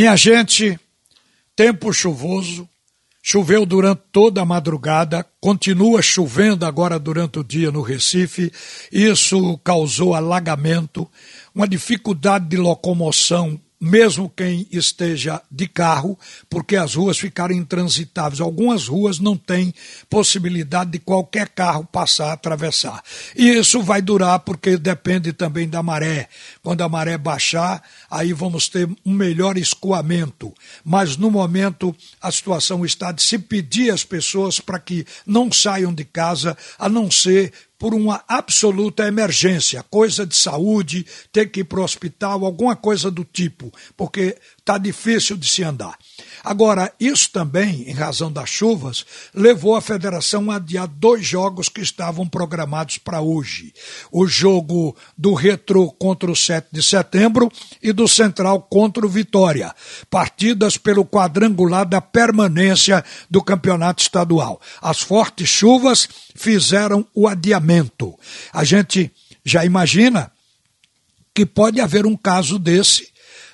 Minha gente, tempo chuvoso, choveu durante toda a madrugada, continua chovendo agora durante o dia no Recife, isso causou alagamento, uma dificuldade de locomoção mesmo quem esteja de carro, porque as ruas ficaram intransitáveis. Algumas ruas não têm possibilidade de qualquer carro passar, atravessar. E isso vai durar porque depende também da maré. Quando a maré baixar, aí vamos ter um melhor escoamento. Mas no momento a situação está de se pedir às pessoas para que não saiam de casa, a não ser por uma absoluta emergência, coisa de saúde, ter que ir para o hospital, alguma coisa do tipo, porque está difícil de se andar. Agora, isso também, em razão das chuvas, levou a federação a adiar dois jogos que estavam programados para hoje. O jogo do Retro contra o 7 de setembro e do Central contra o Vitória. Partidas pelo quadrangular da permanência do campeonato estadual. As fortes chuvas fizeram o adiamento. A gente já imagina que pode haver um caso desse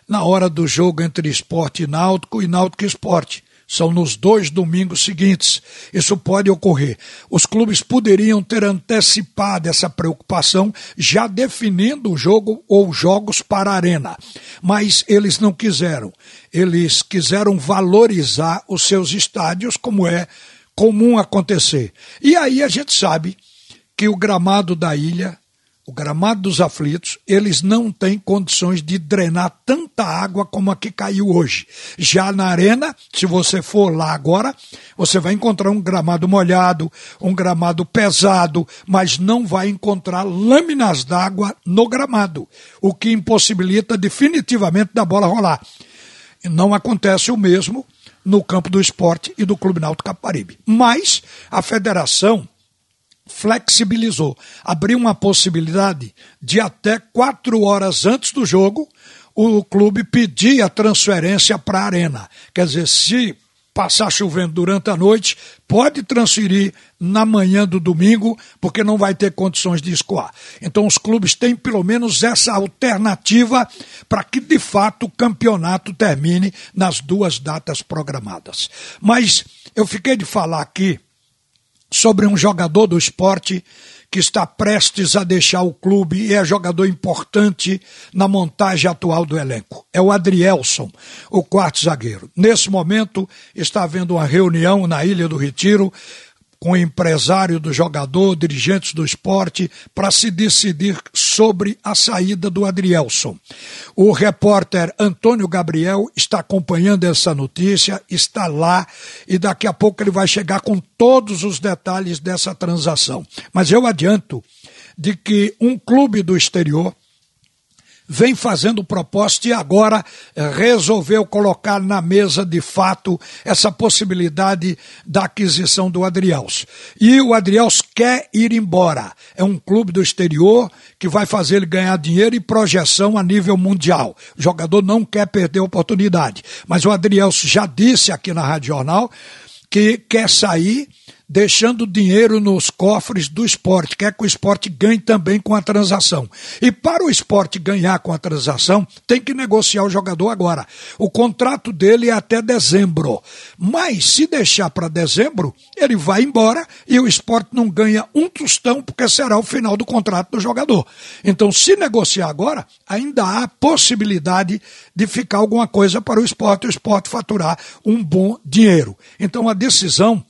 na hora do jogo entre esporte e náutico e náutico e esporte. São nos dois domingos seguintes. Isso pode ocorrer. Os clubes poderiam ter antecipado essa preocupação, já definindo o jogo ou jogos para a arena. Mas eles não quiseram. Eles quiseram valorizar os seus estádios, como é comum acontecer. E aí a gente sabe que o gramado da ilha o gramado dos aflitos, eles não têm condições de drenar tanta água como a que caiu hoje. Já na arena, se você for lá agora, você vai encontrar um gramado molhado, um gramado pesado, mas não vai encontrar lâminas d'água no gramado, o que impossibilita definitivamente da bola rolar. Não acontece o mesmo no campo do esporte e do Clube Náutico Caparibe. Mas a federação flexibilizou, abriu uma possibilidade de até quatro horas antes do jogo o clube pedir a transferência para a arena. Quer dizer, se passar chovendo durante a noite, pode transferir na manhã do domingo, porque não vai ter condições de escoar. Então os clubes têm pelo menos essa alternativa para que de fato o campeonato termine nas duas datas programadas. Mas eu fiquei de falar aqui sobre um jogador do esporte que está prestes a deixar o clube e é jogador importante na montagem atual do elenco. É o Adrielson, o quarto zagueiro. Nesse momento está havendo uma reunião na Ilha do Retiro com o empresário do jogador, dirigentes do esporte, para se decidir sobre a saída do Adrielson. O repórter Antônio Gabriel está acompanhando essa notícia, está lá e daqui a pouco ele vai chegar com todos os detalhes dessa transação. Mas eu adianto de que um clube do exterior vem fazendo proposta e agora eh, resolveu colocar na mesa de fato essa possibilidade da aquisição do Adriels. E o Adriels quer ir embora. É um clube do exterior que vai fazer ele ganhar dinheiro e projeção a nível mundial. O jogador não quer perder a oportunidade. Mas o Adriels já disse aqui na Rádio Jornal que quer sair deixando dinheiro nos cofres do esporte, quer que o esporte ganhe também com a transação. E para o esporte ganhar com a transação, tem que negociar o jogador agora. O contrato dele é até dezembro. Mas se deixar para dezembro, ele vai embora e o esporte não ganha um tostão, porque será o final do contrato do jogador. Então, se negociar agora, ainda há possibilidade de ficar alguma coisa para o esporte, o esporte faturar um bom dinheiro. Então, a decisão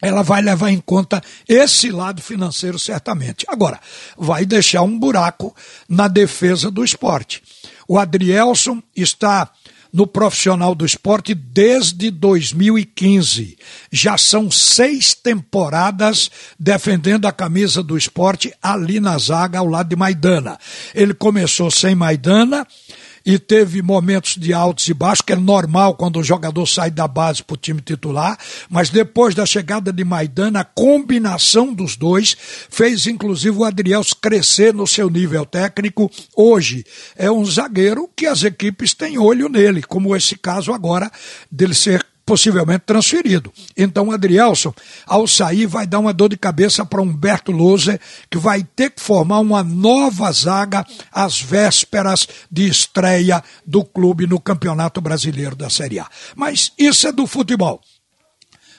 ela vai levar em conta esse lado financeiro certamente. Agora, vai deixar um buraco na defesa do esporte. O Adrielson está no profissional do esporte desde 2015. Já são seis temporadas defendendo a camisa do esporte ali na zaga ao lado de Maidana. Ele começou sem Maidana e teve momentos de altos e baixos, que é normal quando o jogador sai da base para o time titular, mas depois da chegada de Maidana, a combinação dos dois fez inclusive o Adriels crescer no seu nível técnico. Hoje é um zagueiro que as equipes têm olho nele, como esse caso agora dele ser possivelmente transferido. Então o Adrielson, ao sair, vai dar uma dor de cabeça para Humberto Loser, que vai ter que formar uma nova zaga às vésperas de estreia do clube no Campeonato Brasileiro da Série A. Mas isso é do futebol.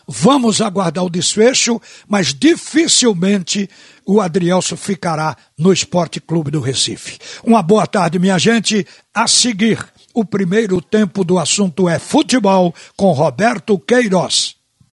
Vamos aguardar o desfecho, mas dificilmente o Adrielso ficará no Esporte Clube do Recife. Uma boa tarde, minha gente. A seguir, o primeiro tempo do assunto é futebol com Roberto Queiroz.